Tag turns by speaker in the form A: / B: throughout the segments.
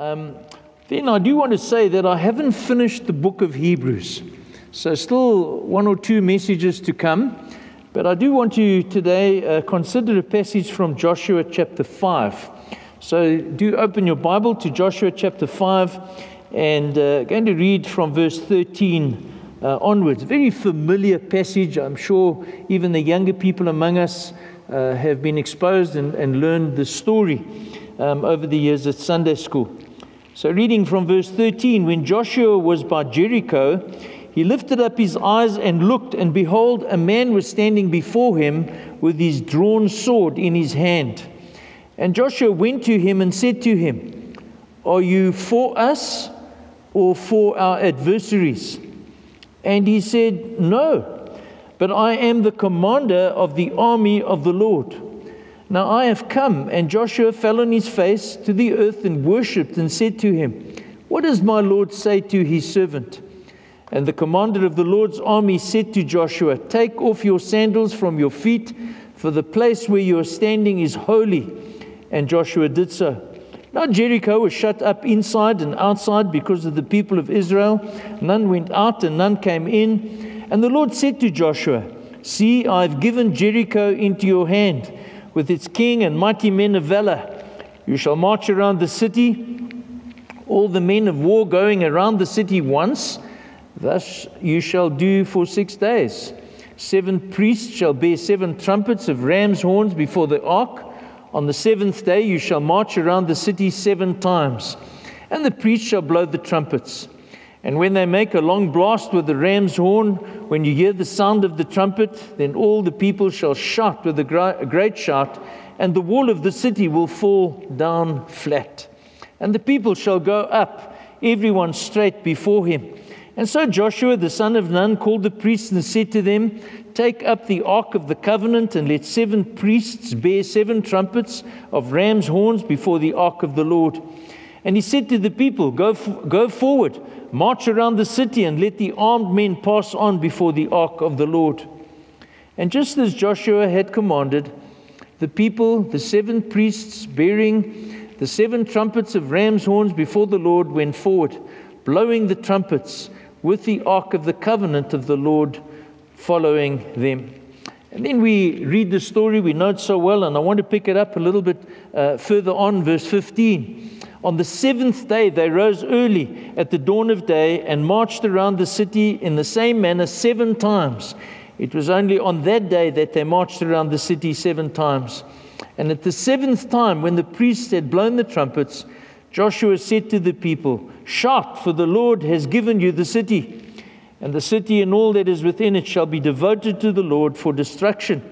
A: Um, then I do want to say that I haven't finished the book of Hebrews. So, still one or two messages to come. But I do want to today uh, consider a passage from Joshua chapter 5. So, do open your Bible to Joshua chapter 5 and uh, going to read from verse 13 uh, onwards. Very familiar passage. I'm sure even the younger people among us uh, have been exposed and, and learned the story um, over the years at Sunday school. So, reading from verse 13 When Joshua was by Jericho, he lifted up his eyes and looked, and behold, a man was standing before him with his drawn sword in his hand. And Joshua went to him and said to him, Are you for us or for our adversaries? And he said, No, but I am the commander of the army of the Lord. Now I have come. And Joshua fell on his face to the earth and worshipped and said to him, What does my Lord say to his servant? And the commander of the Lord's army said to Joshua, Take off your sandals from your feet, for the place where you are standing is holy. And Joshua did so. Now Jericho was shut up inside and outside because of the people of Israel. None went out and none came in. And the Lord said to Joshua, See, I've given Jericho into your hand with its king and mighty men of valor. You shall march around the city, all the men of war going around the city once. Thus you shall do for six days. Seven priests shall bear seven trumpets of ram's horns before the ark. On the seventh day you shall march around the city seven times, and the priests shall blow the trumpets. And when they make a long blast with the ram's horn, when you hear the sound of the trumpet, then all the people shall shout with a great shout, and the wall of the city will fall down flat. And the people shall go up, everyone straight before him. And so Joshua the son of Nun called the priests and said to them, Take up the ark of the covenant, and let seven priests bear seven trumpets of ram's horns before the ark of the Lord. And he said to the people, Go, go forward, march around the city, and let the armed men pass on before the ark of the Lord. And just as Joshua had commanded, the people, the seven priests bearing the seven trumpets of ram's horns before the Lord, went forward, blowing the trumpets with the ark of the covenant of the Lord following them. And then we read the story, we know it so well, and I want to pick it up a little bit uh, further on, verse 15. On the seventh day, they rose early at the dawn of day and marched around the city in the same manner seven times. It was only on that day that they marched around the city seven times. And at the seventh time, when the priests had blown the trumpets, Joshua said to the people, Shout, for the Lord has given you the city. And the city and all that is within it shall be devoted to the Lord for destruction.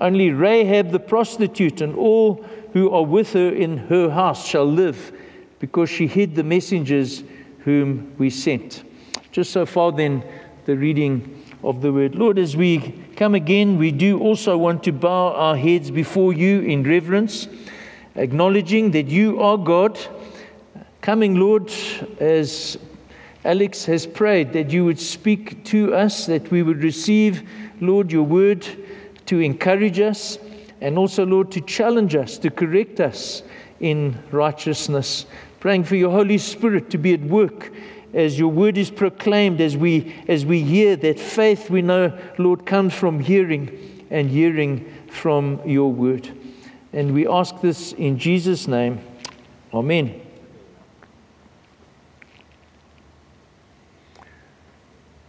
A: Only Rahab the prostitute and all who are with her in her house shall live because she hid the messengers whom we sent. Just so far, then, the reading of the word. Lord, as we come again, we do also want to bow our heads before you in reverence, acknowledging that you are God. Coming, Lord, as Alex has prayed, that you would speak to us, that we would receive, Lord, your word to encourage us, and also, Lord, to challenge us, to correct us in righteousness praying for your Holy Spirit to be at work as your word is proclaimed, as we, as we hear that faith we know, Lord, comes from hearing and hearing from your word. And we ask this in Jesus' name. Amen.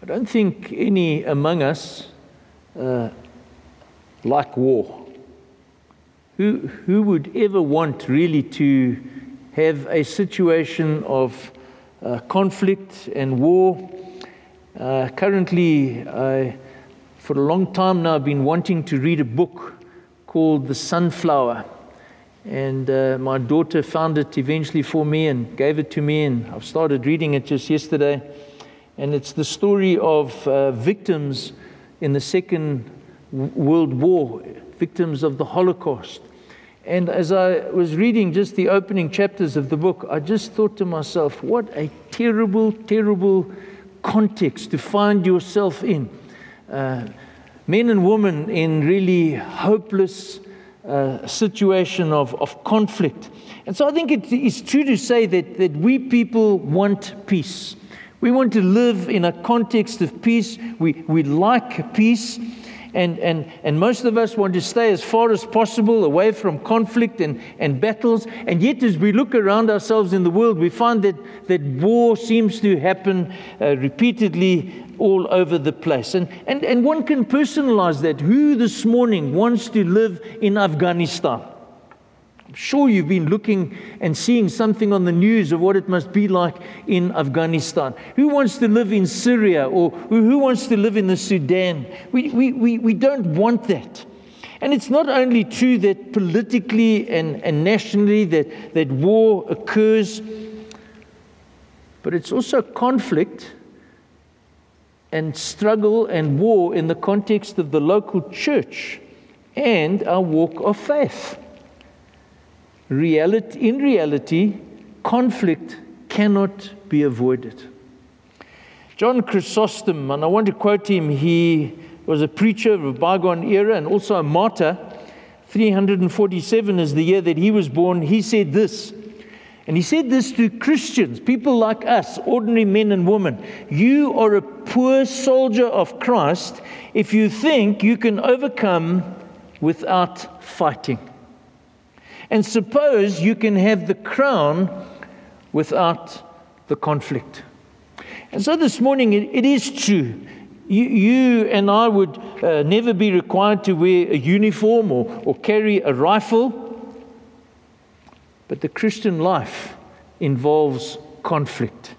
A: I don't think any among us uh, like war. Who, who would ever want really to have a situation of uh, conflict and war. Uh, currently, I, for a long time now, I've been wanting to read a book called The Sunflower. And uh, my daughter found it eventually for me and gave it to me, and I've started reading it just yesterday. And it's the story of uh, victims in the Second World War, victims of the Holocaust. And as I was reading just the opening chapters of the book, I just thought to myself, what a terrible, terrible context to find yourself in. Uh, men and women in really hopeless uh, situation of, of conflict. And so I think it is true to say that, that we people want peace. We want to live in a context of peace. We, we like peace. And, and, and most of us want to stay as far as possible away from conflict and, and battles. And yet, as we look around ourselves in the world, we find that, that war seems to happen uh, repeatedly all over the place. And, and, and one can personalize that. Who this morning wants to live in Afghanistan? Sure you've been looking and seeing something on the news of what it must be like in Afghanistan. Who wants to live in Syria or who wants to live in the Sudan? We, we, we, we don't want that. And it's not only true that politically and, and nationally that, that war occurs, but it's also conflict and struggle and war in the context of the local church and our walk of faith. Reality, in reality, conflict cannot be avoided. John Chrysostom, and I want to quote him, he was a preacher of a bygone era and also a martyr. 347 is the year that he was born. He said this, and he said this to Christians, people like us, ordinary men and women. You are a poor soldier of Christ if you think you can overcome without fighting. And suppose you can have the crown without the conflict. And so this morning, it, it is true. You, you, and I would uh, never be required to wear a uniform or, or carry a rifle. But the Christian life involves conflict.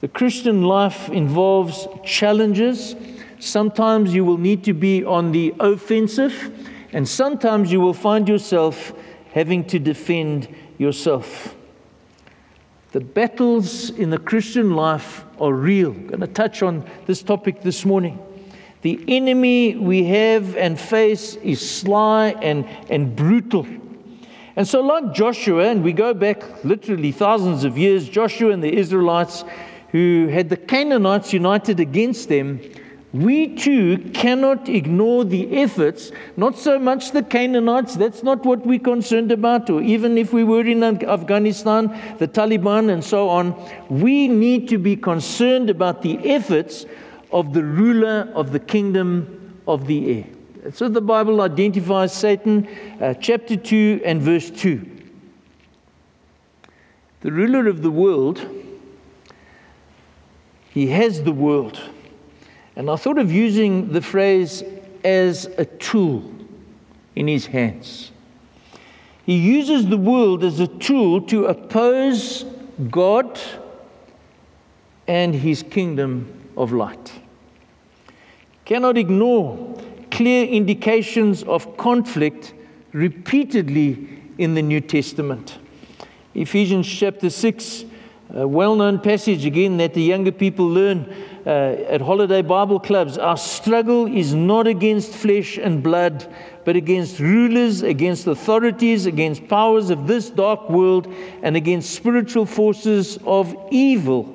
A: The Christian life involves challenges. Sometimes you will need to be on the offensive, and sometimes you will find yourself having to defend yourself. The battles in the Christian life are real. I'm going to touch on this topic this morning. The enemy we have and face is sly and, and brutal. And so, like Joshua, and we go back literally thousands of years, Joshua and the Israelites who had the Canaanites united against them we too cannot ignore the efforts, not so much the Canaanites, that's not what we're concerned about, or even if we were in Afghanistan, the Taliban, and so on. We need to be concerned about the efforts of the ruler of the kingdom of the air. So the Bible identifies Satan, uh, chapter 2 and verse 2. The ruler of the world, he has the world. And I thought of using the phrase as a tool in his hands. He uses the world as a tool to oppose God and his kingdom of light. Cannot ignore clear indications of conflict repeatedly in the New Testament. Ephesians chapter 6, a well known passage again that the younger people learn Uh, at holiday Bible clubs, our struggle is not against flesh and blood, but against rulers, against authorities, against powers of this dark world, and against spiritual forces of evil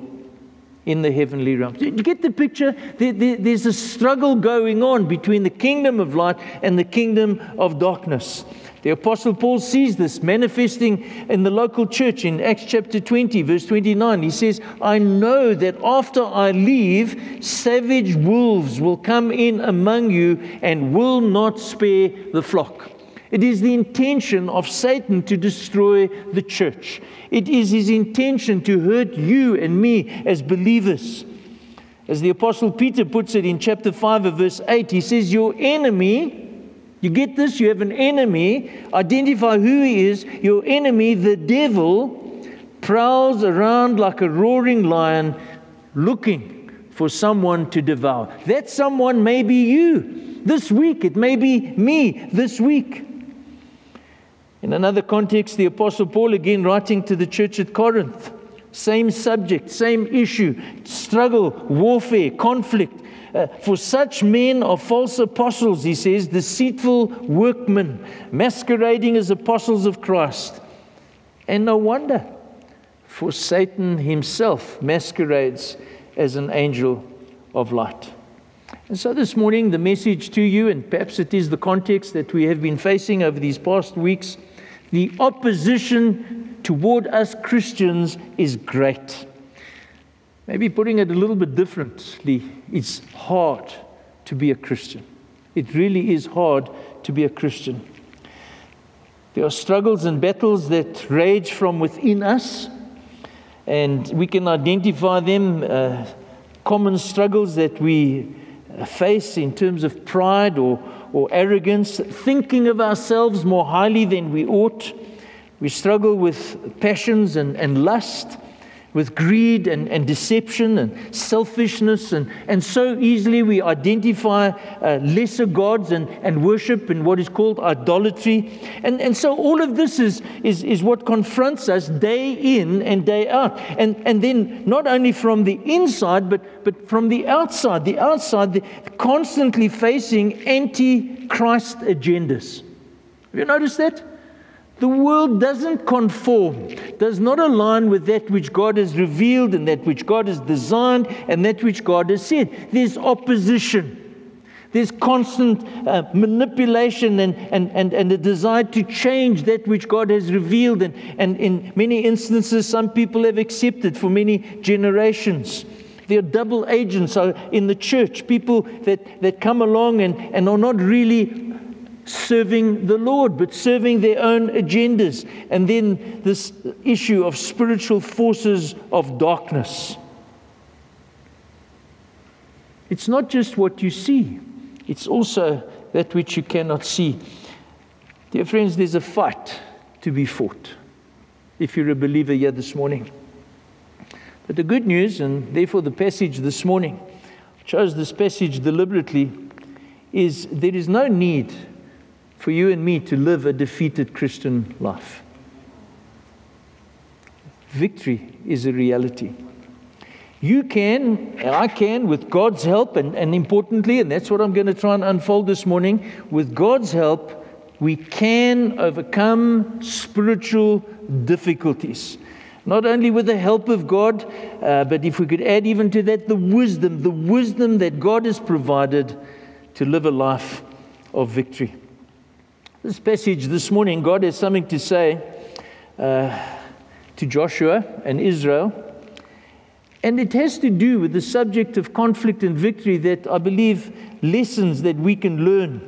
A: in the heavenly realms. You get the picture? There, there, there's a struggle going on between the kingdom of light and the kingdom of darkness. The Apostle Paul sees this manifesting in the local church in Acts chapter 20, verse 29. He says, I know that after I leave, savage wolves will come in among you and will not spare the flock. It is the intention of Satan to destroy the church. It is his intention to hurt you and me as believers. As the Apostle Peter puts it in chapter 5 of verse 8, he says, Your enemy you get this? You have an enemy. Identify who he is. Your enemy, the devil, prowls around like a roaring lion looking for someone to devour. That someone may be you this week. It may be me this week. In another context, the Apostle Paul, again writing to the church at Corinth, same subject, same issue struggle, warfare, conflict. For such men are false apostles, he says, deceitful workmen, masquerading as apostles of Christ. And no wonder, for Satan himself masquerades as an angel of light. And so this morning, the message to you, and perhaps it is the context that we have been facing over these past weeks, the opposition toward us Christians is great. Maybe putting it a little bit differently, it's hard to be a Christian. It really is hard to be a Christian. There are struggles and battles that rage from within us, and we can identify them, uh, common struggles that we face in terms of pride or, or arrogance, thinking of ourselves more highly than we ought. We struggle with passions and, and lust with greed and, and deception and selfishness. And, and so easily we identify uh, lesser gods and, and worship in what is called idolatry. And, and so all of this is, is, is what confronts us day in and day out. And, and then not only from the inside, but, but from the outside. The outside, the, constantly facing anti Christ agendas. Have you noticed that? The world doesn't conform, does not align with that which God has revealed and that which God has designed and that which God has said. There's opposition. There's constant uh, manipulation and, and, and, and a desire to change that which God has revealed. And, and in many instances, some people have accepted for many generations. There are double agents in the church, people that, that come along and, and are not really serving the Lord, but serving their own agendas. And then this issue of spiritual forces of darkness. It's not just what you see, it's also that which you cannot see. Dear friends, there's a fight to be fought if you're a believer here this morning. But the good news, and therefore the passage this morning, chose this passage deliberately, is there is no need for you and me to live a defeated Christian life. Victory is a reality. You can, and I can, with God's help, and, and importantly, and that's what I'm going to try and unfold this morning, with God's help, we can overcome spiritual difficulties. Not only with the help of God, uh, but if we could add even to that the wisdom, the wisdom that God has provided to live a life of victory. This passage this morning, God has something to say uh, to Joshua and Israel. And it has to do with the subject of conflict and victory that I believe lessons that we can learn.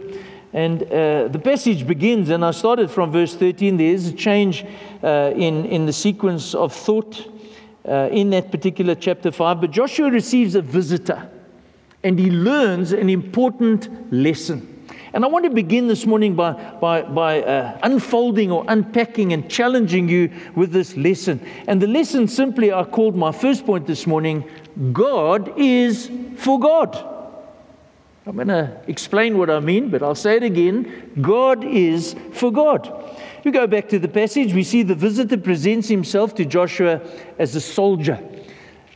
A: And uh, the passage begins, and I started from verse 13. There is a change uh, in, in the sequence of thought uh, in that particular chapter 5. But Joshua receives a visitor, and he learns an important lesson. And I want to begin this morning by, by, by uh, unfolding or unpacking and challenging you with this lesson. And the lesson simply I called my first point this morning God is for God. I'm going to explain what I mean, but I'll say it again God is for God. We go back to the passage, we see the visitor presents himself to Joshua as a soldier.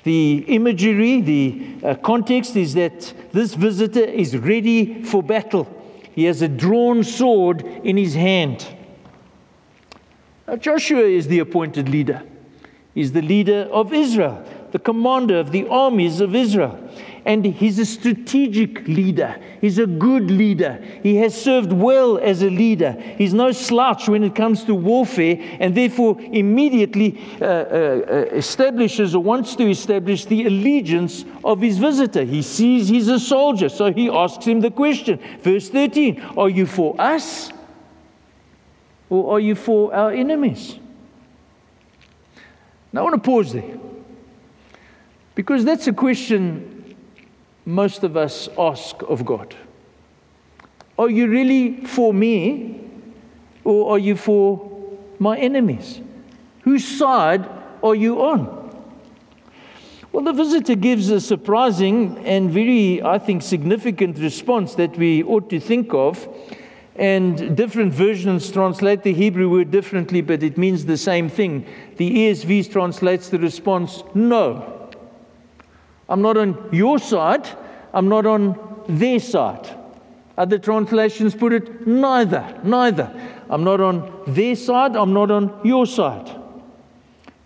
A: The imagery, the uh, context is that this visitor is ready for battle. He has a drawn sword in his hand. Now, Joshua is the appointed leader. He's the leader of Israel, the commander of the armies of Israel. And he's a strategic leader. He's a good leader. He has served well as a leader. He's no slouch when it comes to warfare, and therefore immediately uh, uh, uh establishes or wants to establish the allegiance of his visitor. He sees he's a soldier, so he asks him the question. Verse 13 Are you for us, or are you for our enemies? Now I want to pause there. Because that's a question most of us ask of God. Are you really for me or are you for my enemies? Whose side are you on? Well, the visitor gives a surprising and very, I think, significant response that we ought to think of. And different versions translate the Hebrew word differently, but it means the same thing. The ESV translates the response, no. I'm not on your side, I'm not on their side. Other translations put it neither, neither. I'm not on their side, I'm not on your side.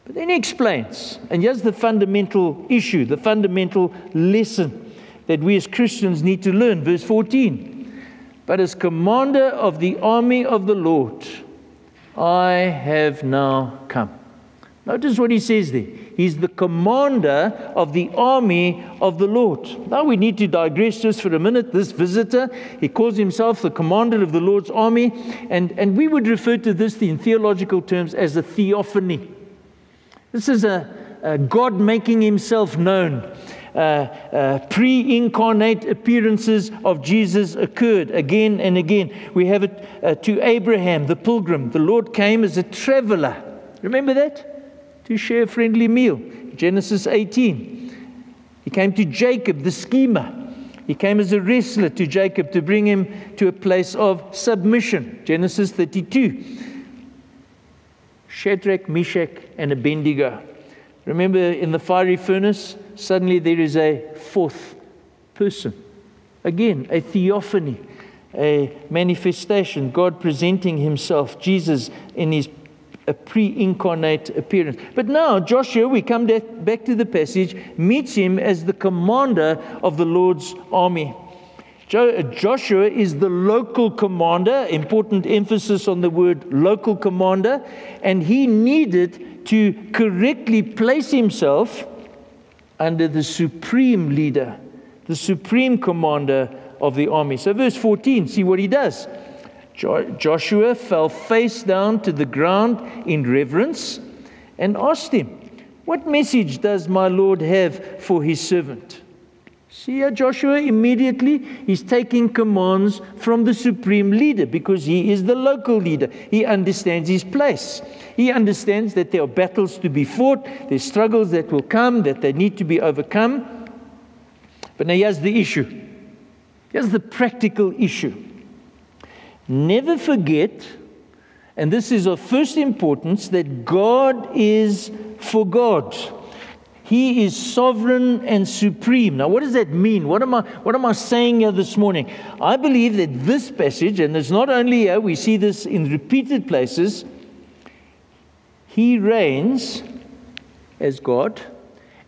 A: But then he explains, and here's the fundamental issue, the fundamental lesson. that we as Christians need to learn. Verse 14. But as commander of the army of the Lord, I have now come. Notice what he says there. He's the commander of the army of the Lord. Now we need to digress just for a minute. This visitor, he calls himself the commander of the Lord's army, and, and we would refer to this in theological terms as a theophany. This is a, a God making himself known. Uh, uh, pre incarnate appearances of Jesus occurred again and again. We have it uh, to Abraham, the pilgrim. The Lord came as a traveler. Remember that? To share a friendly meal. Genesis 18. He came to Jacob, the schemer. He came as a wrestler to Jacob to bring him to a place of submission. Genesis 32. Shadrach, Meshach, and Abednego. Remember in the fiery furnace, suddenly there is a fourth person. Again, a theophany, a manifestation, God presenting himself, Jesus in his a pre incarnate appearance. But now, Joshua, we come back to the passage, meets him as the commander of the Lord's army. Joshua is the local commander, important emphasis on the word local commander, and he needed to correctly place himself under the supreme leader, the supreme commander of the army. So, verse 14, see what he does. Joshua fell face down to the ground in reverence and asked him, What message does my Lord have for his servant? See how Joshua immediately is taking commands from the supreme leader because he is the local leader. He understands his place. He understands that there are battles to be fought, there's struggles that will come, that they need to be overcome. But now here's the issue. Here's the practical issue. Never forget, and this is of first importance, that God is for God. He is sovereign and supreme. Now, what does that mean? What am I, what am I saying here this morning? I believe that this passage, and it's not only here, we see this in repeated places, He reigns as God,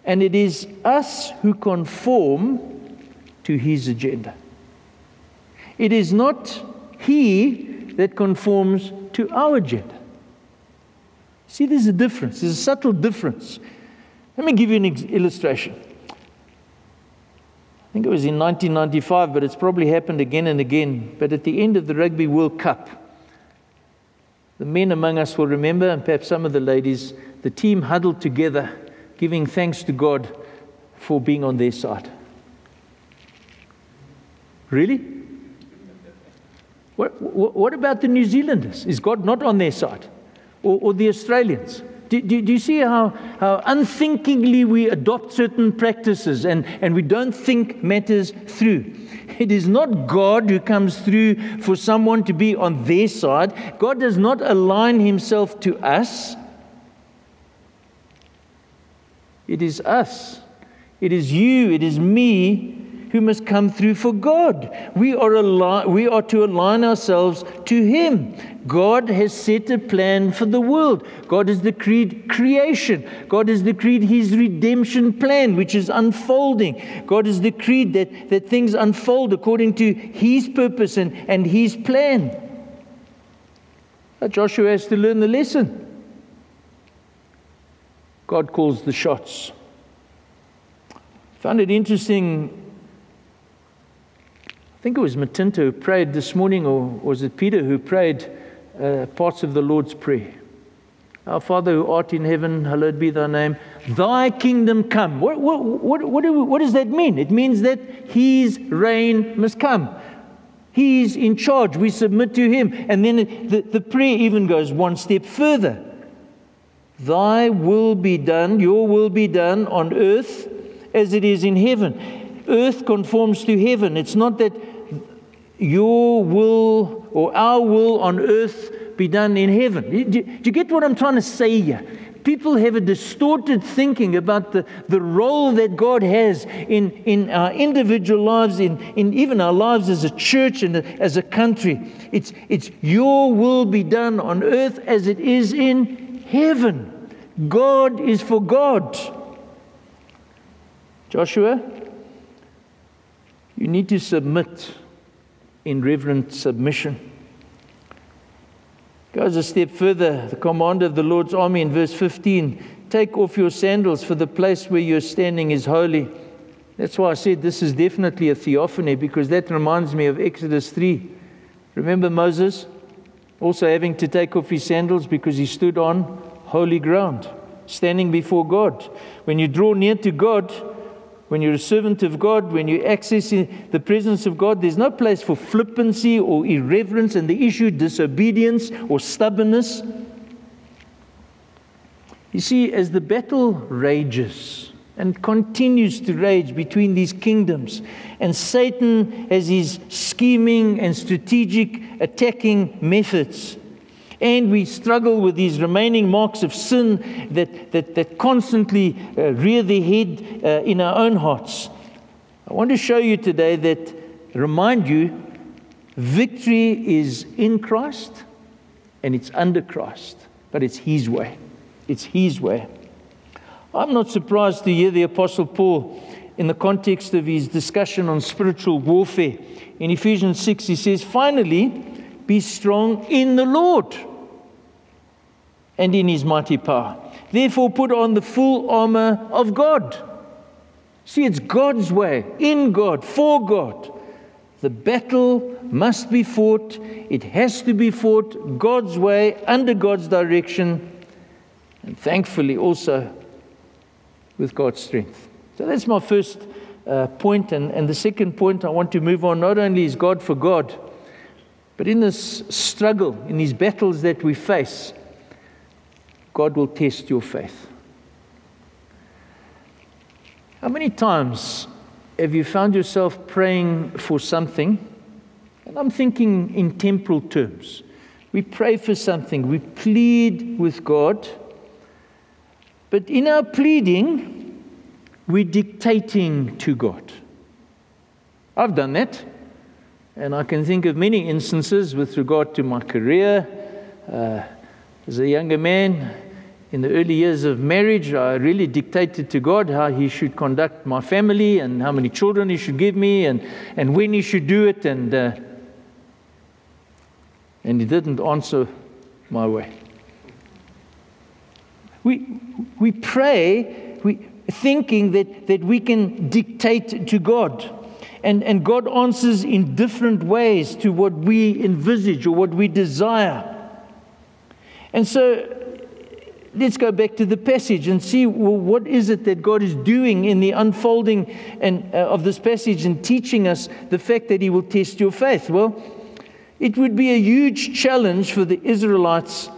A: and it is us who conform to His agenda. It is not he that conforms to our agenda. See, there's a difference, there's a subtle difference. Let me give you an ex- illustration. I think it was in 1995, but it's probably happened again and again. But at the end of the Rugby World Cup, the men among us will remember, and perhaps some of the ladies, the team huddled together, giving thanks to God for being on their side. Really? What, what, about the New Zealanders? Is God not on their side? Or, or the Australians? Do, do, do, you see how, how unthinkingly we adopt certain practices and, and we don't think matters through? It is not God who comes through for someone to be on their side. God does not align himself to us. It is us. It is you. It is me who must come through for God. We are, al- we are to align ourselves to Him. God has set a plan for the world. God has decreed creation. God has decreed His redemption plan, which is unfolding. God has decreed that, that things unfold according to His purpose and, and His plan. But Joshua has to learn the lesson. God calls the shots. Found it interesting think it was Matinta who prayed this morning, or was it Peter who prayed uh, parts of the Lord's Prayer? Our Father who art in heaven, hallowed be thy name. Thy kingdom come. What, what, what, what, do, what does that mean? It means that his reign must come. He's in charge. We submit to him. And then the, the prayer even goes one step further. Thy will be done, your will be done on earth as it is in heaven. Earth conforms to heaven. It's not that your will or our will on earth be done in heaven. Do, do, you get what I'm trying to say here? People have a distorted thinking about the, the role that God has in, in our individual lives, in, in even our lives as a church and as a country. It's, it's your will be done on earth as it is in heaven. God is for God. Joshua, You need to submit in reverent submission. Goes a step further. The commander of the Lord's army in verse 15 Take off your sandals, for the place where you're standing is holy. That's why I said this is definitely a theophany, because that reminds me of Exodus 3. Remember Moses also having to take off his sandals because he stood on holy ground, standing before God. When you draw near to God, when you're a servant of God, when you access the presence of God, there's no place for flippancy or irreverence and the issue disobedience or stubbornness. You see, as the battle rages and continues to rage between these kingdoms, and Satan has his scheming and strategic attacking methods, and we struggle with these remaining marks of sin that, that, that constantly uh, rear their head uh, in our own hearts. I want to show you today that, remind you, victory is in Christ and it's under Christ, but it's His way. It's His way. I'm not surprised to hear the Apostle Paul in the context of his discussion on spiritual warfare. In Ephesians 6, he says, Finally, be strong in the Lord and in his mighty power. Therefore, put on the full armor of God. See, it's God's way, in God, for God. The battle must be fought, it has to be fought God's way, under God's direction, and thankfully also with God's strength. So that's my first uh, point. And, and the second point I want to move on not only is God for God, but in this struggle, in these battles that we face, God will test your faith. How many times have you found yourself praying for something? And I'm thinking in temporal terms. We pray for something, we plead with God, but in our pleading, we're dictating to God. I've done that. And I can think of many instances with regard to my career. Uh, as a younger man, in the early years of marriage, I really dictated to God how He should conduct my family and how many children He should give me and, and when He should do it. And, uh, and He didn't answer my way. We, we pray we, thinking that, that we can dictate to God. And, and God answers in different ways to what we envisage or what we desire. And so let's go back to the passage and see well, what is it that God is doing in the unfolding and, uh, of this passage and teaching us the fact that He will test your faith. Well, it would be a huge challenge for the Israelites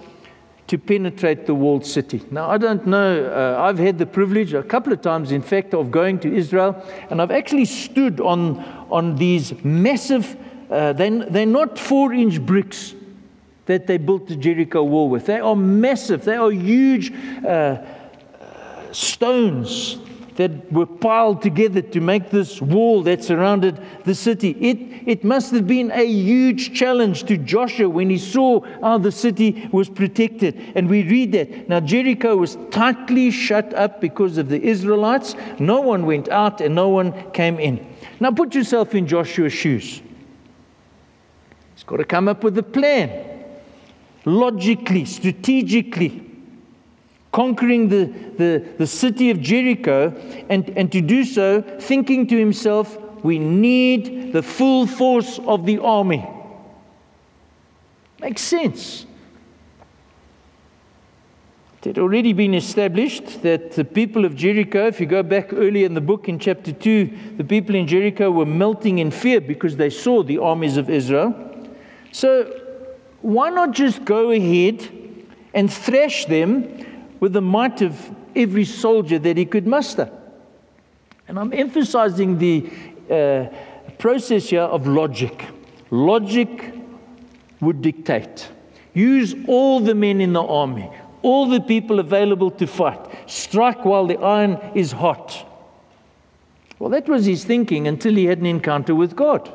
A: to penetrate the walled city. Now, I don't know, uh, I've had the privilege a couple of times, in fact, of going to Israel, and I've actually stood on, on these massive, uh, they're, they're not four inch bricks that they built the Jericho wall with. They are massive, they are huge uh, stones that were piled together to make this wall that surrounded the city. It, it must have been a huge challenge to Joshua when he saw how the city was protected. And we read that. Now, Jericho was tightly shut up because of the Israelites. No one went out and no one came in. Now, put yourself in Joshua's shoes. He's got to come up with a plan logically, strategically conquering the, the, the city of Jericho, and, and to do so, thinking to himself, we need the full force of the army. Makes sense. It had already been established that the people of Jericho, if you go back earlier in the book in chapter 2, the people in Jericho were melting in fear because they saw the armies of Israel. So, why not just go ahead and thrash them with the might of every soldier that he could muster. And I'm emphasizing the uh, process here of logic. Logic would dictate. Use all the men in the army, all the people available to fight. Strike while the iron is hot. Well, that was his thinking until he had an encounter with God.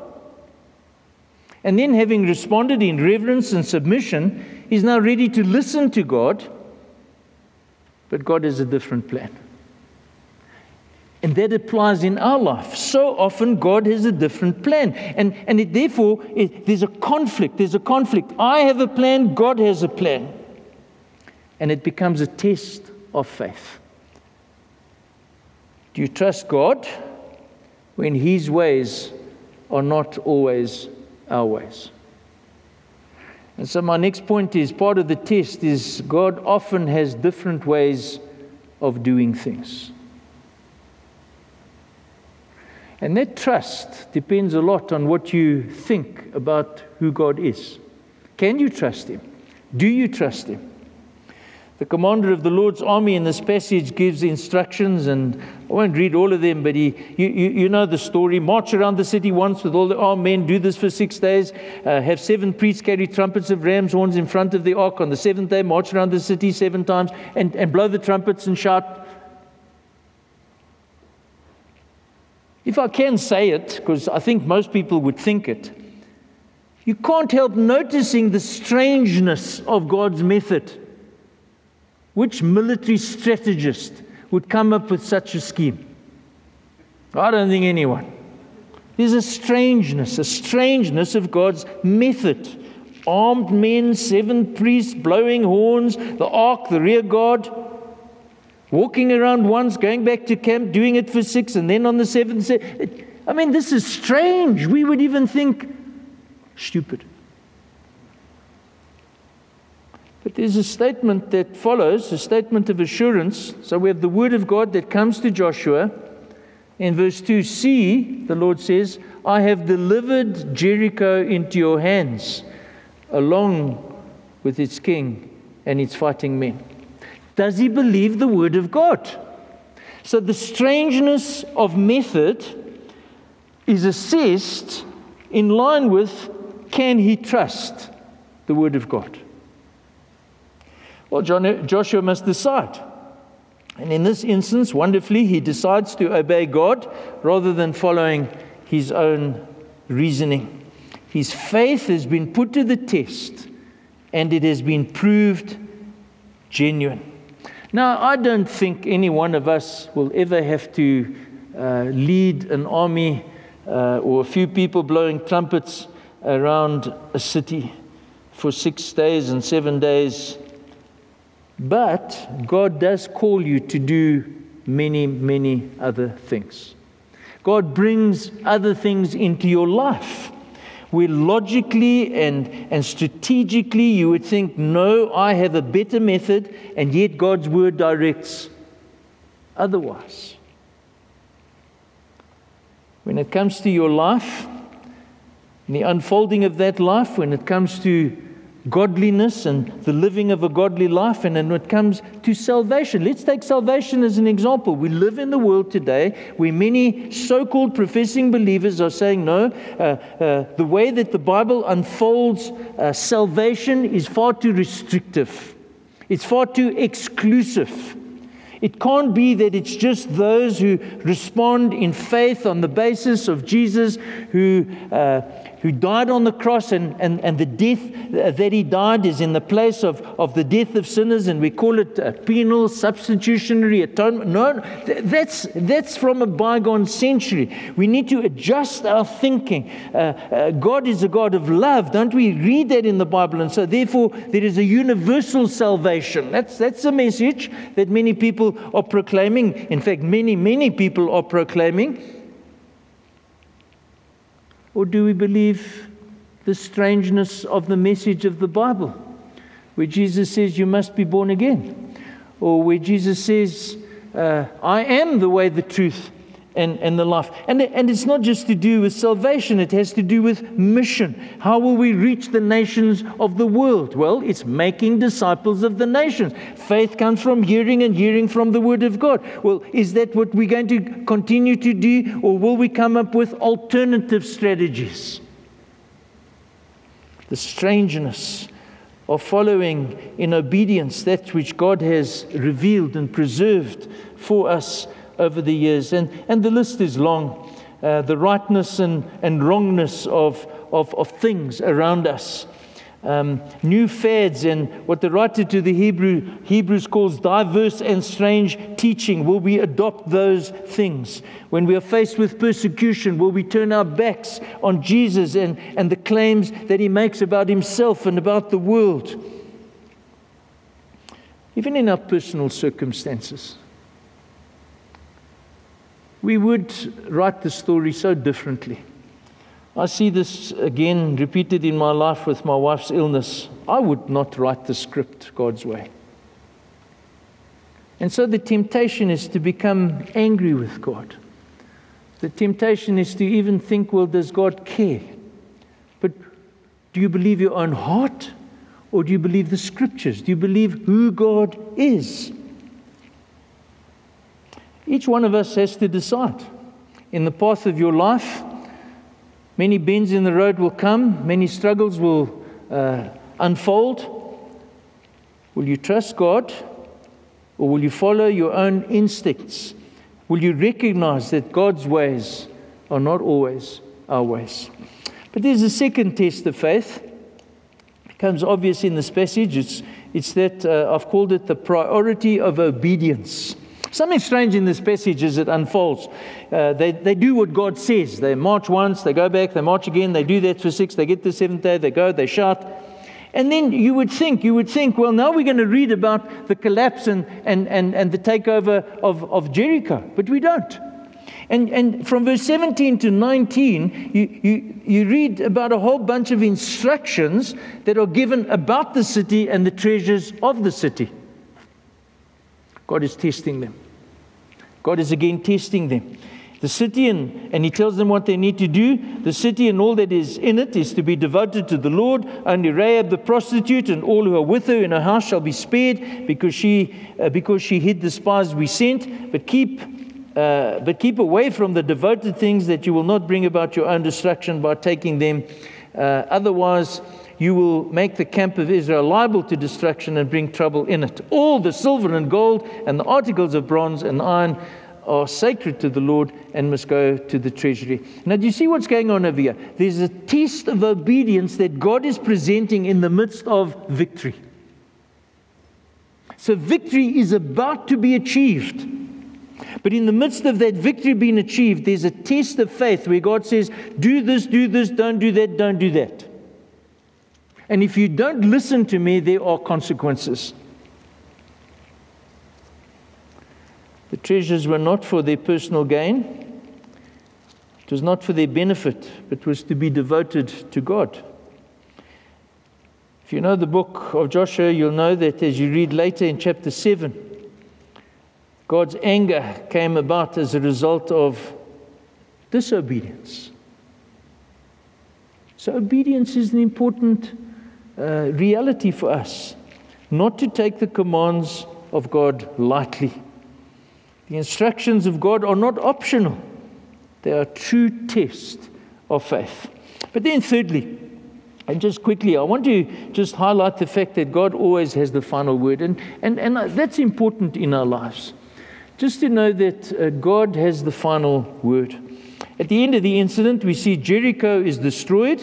A: And then, having responded in reverence and submission, he's now ready to listen to God but God has a different plan. And that applies in our life. So often, God has a different plan. And, and it, therefore, it, there's a conflict. There's a conflict. I have a plan, God has a plan. And it becomes a test of faith. Do you trust God when His ways are not always our ways? And so, my next point is part of the test is God often has different ways of doing things. And that trust depends a lot on what you think about who God is. Can you trust Him? Do you trust Him? The commander of the Lord's army in this passage gives instructions, and I won't read all of them, but he, you, you, you know the story. March around the city once with all the armed men, do this for six days. Uh, have seven priests carry trumpets of ram's horns in front of the ark. On the seventh day, march around the city seven times and, and blow the trumpets and shout, If I can say it, because I think most people would think it, you can't help noticing the strangeness of God's method. Which military strategist would come up with such a scheme? I don't think anyone. There's a strangeness, a strangeness of God's method. Armed men, seven priests blowing horns, the ark, the rear guard walking around once, going back to camp, doing it for six, and then on the seventh. I mean, this is strange. We would even think stupid. But there's a statement that follows, a statement of assurance. So we have the word of God that comes to Joshua. In verse 2, see, the Lord says, I have delivered Jericho into your hands, along with its king and its fighting men. Does he believe the word of God? So the strangeness of method is assessed in line with can he trust the word of God? Well, John, Joshua must decide. And in this instance, wonderfully, he decides to obey God rather than following his own reasoning. His faith has been put to the test and it has been proved genuine. Now, I don't think any one of us will ever have to uh, lead an army uh, or a few people blowing trumpets around a city for six days and seven days. But God does call you to do many, many other things. God brings other things into your life where logically and, and strategically you would think, no, I have a better method, and yet God's word directs otherwise. When it comes to your life, the unfolding of that life, when it comes to godliness and the living of a godly life. And when it comes to salvation, let's take salvation as an example. We live in the world today where many so called professing believers are saying, no, uh, uh, the way that the Bible unfolds uh, salvation is far too restrictive, it's far too exclusive. It can't be that it's just those who respond in faith on the basis of Jesus who uh, who died on the cross, and, and, and the death that he died is in the place of, of the death of sinners, and we call it penal substitutionary atonement. No, that's, that's from a bygone century. We need to adjust our thinking. Uh, uh, God is a God of love. Don't we read that in the Bible? And so, therefore, there is a universal salvation. That's, that's a message that many people are proclaiming. In fact, many, many people are proclaiming. Or do we believe the strangeness of the message of the Bible, where Jesus says, You must be born again? Or where Jesus says, uh, I am the way, the truth, and, and the life. And, and it's not just to do with salvation, it has to do with mission. How will we reach the nations of the world? Well, it's making disciples of the nations. Faith comes from hearing and hearing from the Word of God. Well, is that what we're going to continue to do, or will we come up with alternative strategies? The strangeness of following in obedience that which God has revealed and preserved for us over the years. And, and the list is long uh, the rightness and, and wrongness of, of, of things around us. um, new fads and what the writer to the Hebrew, Hebrews calls diverse and strange teaching? Will we adopt those things? When we are faced with persecution, will we turn our backs on Jesus and, and the claims that he makes about himself and about the world? Even in our personal circumstances, we would write the story so differently. I see this again repeated in my life with my wife's illness. I would not write the script God's way. And so the temptation is to become angry with God. The temptation is to even think, well, does God care? But do you believe your own heart? Or do you believe the scriptures? Do you believe who God is? Each one of us has to decide. In the path of your life, Many bends in the road will come, many struggles will uh, unfold. Will you trust God or will you follow your own instincts? Will you recognize that God's ways are not always our ways? But there's a second test of faith. It becomes obvious in this passage. It's, it's that uh, I've called it the priority of obedience. Something strange in this passage as it unfolds. Uh, they, they do what God says. They march once, they go back, they march again, they do that for six, they get the seventh day, they go, they shout. And then you would think, you would think, well, now we're going to read about the collapse and, and, and, and the takeover of, of Jericho. But we don't. And, and from verse 17 to 19, you, you, you read about a whole bunch of instructions that are given about the city and the treasures of the city. God is testing them. God is again testing them. The city, and, and he tells them what they need to do. The city and all that is in it is to be devoted to the Lord. Only Rahab the prostitute and all who are with her in her house shall be spared because she, uh, because she hid the spies we sent. But keep, uh, but keep away from the devoted things that you will not bring about your own destruction by taking them. Uh, otherwise, you will make the camp of Israel liable to destruction and bring trouble in it. All the silver and gold and the articles of bronze and iron are sacred to the Lord and must go to the treasury. Now, do you see what's going on over here? There's a test of obedience that God is presenting in the midst of victory. So, victory is about to be achieved. But in the midst of that victory being achieved, there's a test of faith where God says, Do this, do this, don't do that, don't do that. And if you don't listen to me, there are consequences. The treasures were not for their personal gain, it was not for their benefit, but was to be devoted to God. If you know the book of Joshua, you'll know that as you read later in chapter 7, God's anger came about as a result of disobedience. So, obedience is an important uh, reality for us not to take the commands of God lightly. The instructions of God are not optional, they are true test of faith. But then, thirdly, and just quickly, I want to just highlight the fact that God always has the final word, and, and, and that's important in our lives. Just to know that uh, God has the final word. At the end of the incident, we see Jericho is destroyed,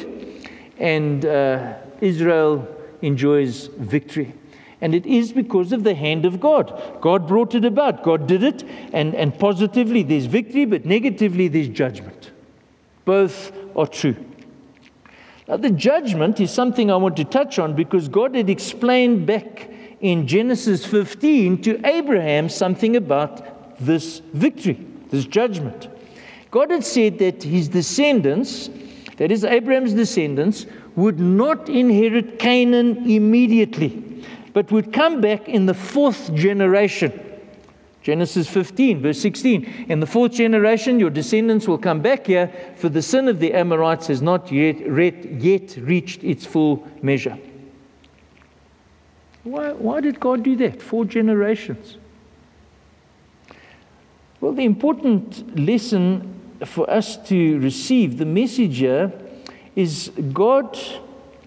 A: and uh, Israel enjoys victory. And it is because of the hand of God. God brought it about. God did it. And, and positively, there's victory, but negatively, there's judgment. Both are true. Now, the judgment is something I want to touch on because God had explained back in Genesis 15 to Abraham something about this victory, this judgment. God had said that his descendants, that is, Abraham's descendants, would not inherit Canaan immediately, but would come back in the fourth generation. Genesis 15, verse 16. In the fourth generation, your descendants will come back here, for the sin of the Amorites has not yet, yet reached its full measure. Why, why did God do that? Four generations. Well, the important lesson for us to receive, the message here, is God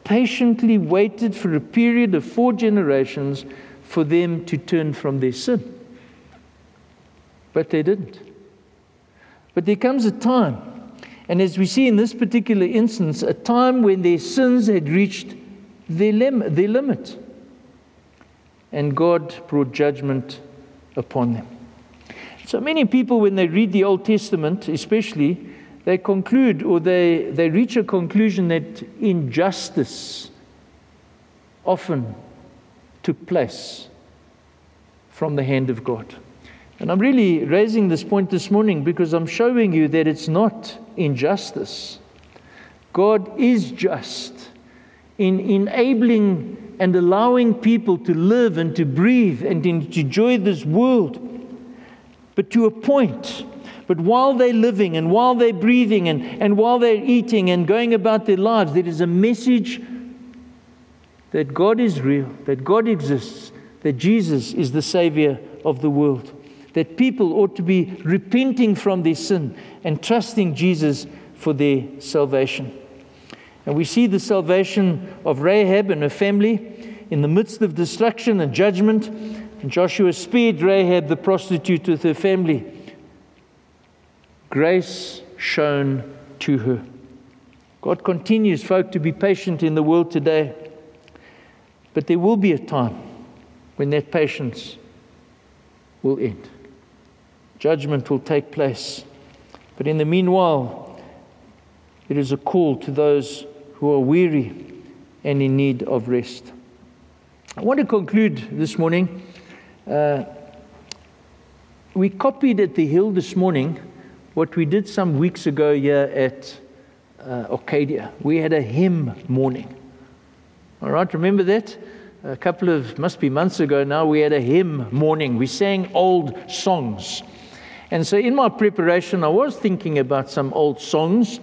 A: patiently waited for a period of four generations for them to turn from their sin. But they didn't. But there comes a time, and as we see in this particular instance, a time when their sins had reached their, lim- their limit. And God brought judgment upon them. So many people, when they read the Old Testament, especially, they conclude or they, they reach a conclusion that injustice often took place from the hand of God. And I'm really raising this point this morning because I'm showing you that it's not injustice. God is just in enabling and allowing people to live and to breathe and to enjoy this world, but to a point. But while they're living and while they're breathing and, and while they're eating and going about their lives, there is a message that God is real, that God exists, that Jesus is the Savior of the world, that people ought to be repenting from their sin and trusting Jesus for their salvation. And we see the salvation of Rahab and her family in the midst of destruction and judgment. And Joshua spared Rahab, the prostitute, with her family. Grace shown to her. God continues, folk, to be patient in the world today. But there will be a time when that patience will end. Judgment will take place. But in the meanwhile, it is a call to those who are weary and in need of rest. I want to conclude this morning. Uh, we copied at the Hill this morning what we did some weeks ago here at uh, Arcadia. We had a hymn morning. All right, remember that? A couple of, must be months ago now, we had a hymn morning. We sang old songs. And so in my preparation, I was thinking about some old songs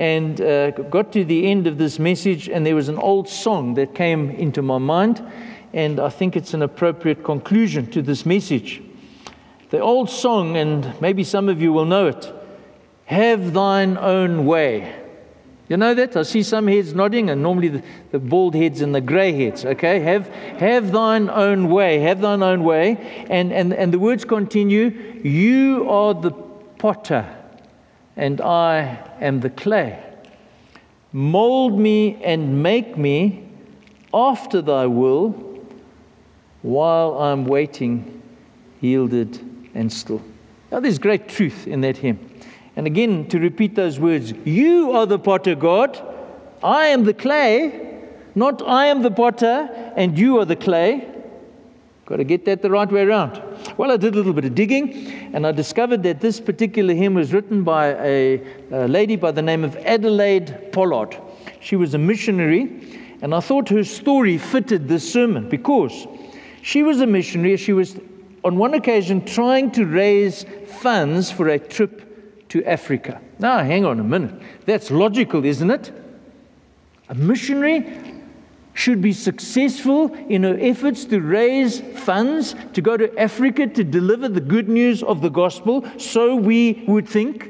A: and uh, got to the end of this message, and there was an old song that came into my mind, and I think it's an appropriate conclusion to this message. The old song, and maybe some of you will know it Have thine own way. You know that? I see some heads nodding, and normally the, the bald heads and the grey heads, okay? Have, have thine own way, have thine own way. And, and, and the words continue You are the potter and I am the clay. Mold me and make me after thy will while I'm waiting, yielded and still. Now, there's great truth in that hymn. And again, to repeat those words You are the potter, God. I am the clay, not I am the potter and you are the clay. Got to get that the right way around. Well, I did a little bit of digging and I discovered that this particular hymn was written by a, a lady by the name of Adelaide Pollard. She was a missionary, and I thought her story fitted this sermon because she was a missionary. She was, on one occasion, trying to raise funds for a trip to Africa. Now, hang on a minute. That's logical, isn't it? A missionary should be successful in her efforts to raise funds to go to Africa to deliver the good news of the gospel, so we would think.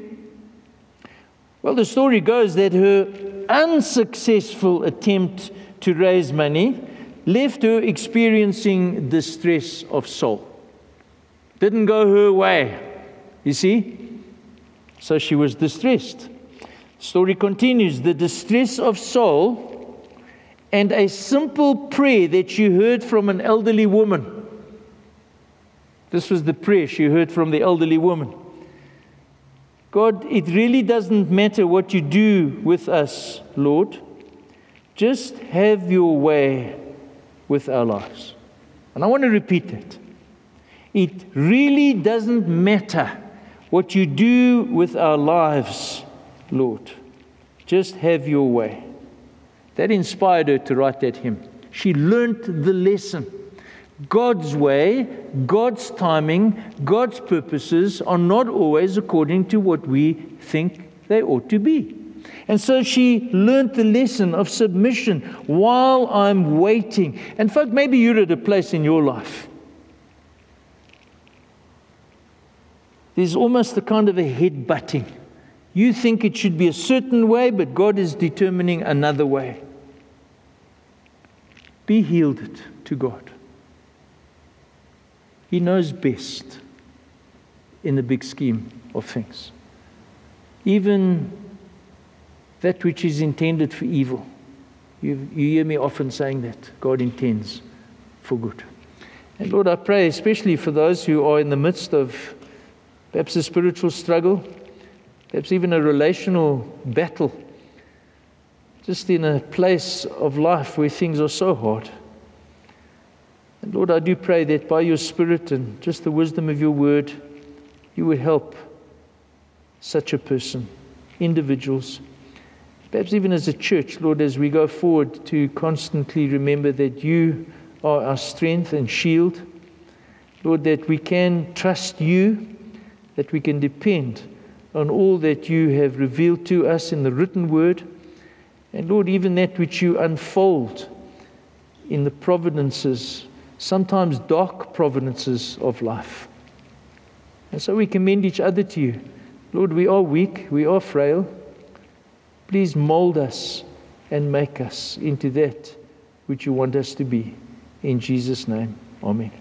A: Well, the story goes that her unsuccessful attempt to raise money left her experiencing distress of soul. Didn't go her way, you see? So she was distressed. Story continues the distress of soul and a simple prayer that she heard from an elderly woman. This was the prayer she heard from the elderly woman. God, it really doesn't matter what you do with us, Lord. Just have your way with our lives. And I want to repeat that. It really doesn't matter what you do with our lives, Lord. Just have your way. That inspired her to write that hymn. She learnt the lesson. God's way, God's timing, God's purposes are not always according to what we think they ought to be. And so she learnt the lesson of submission while I'm waiting. And, folk, maybe you're at a place in your life. There's almost a kind of a head butting. You think it should be a certain way, but God is determining another way. Be yielded to God. He knows best in the big scheme of things. Even that which is intended for evil, You, you hear me often saying that. God intends for good. And Lord, I pray especially for those who are in the midst of perhaps a spiritual struggle, perhaps even a relational battle, just in a place of life where things are so hard. And Lord, I do pray that by your Spirit and just the wisdom of your word, you would help such a person, individuals, perhaps even as a church, Lord, as we go forward to constantly remember that you are our strength and shield. Lord, that we can trust you, that we can depend on all that you have revealed to us in the written word. And Lord, even that which you unfold in the providences, sometimes dark providences of life. And so we commend each other to you. Lord, we are weak, we are frail. Please mold us and make us into that which you want us to be. In Jesus' name, Amen.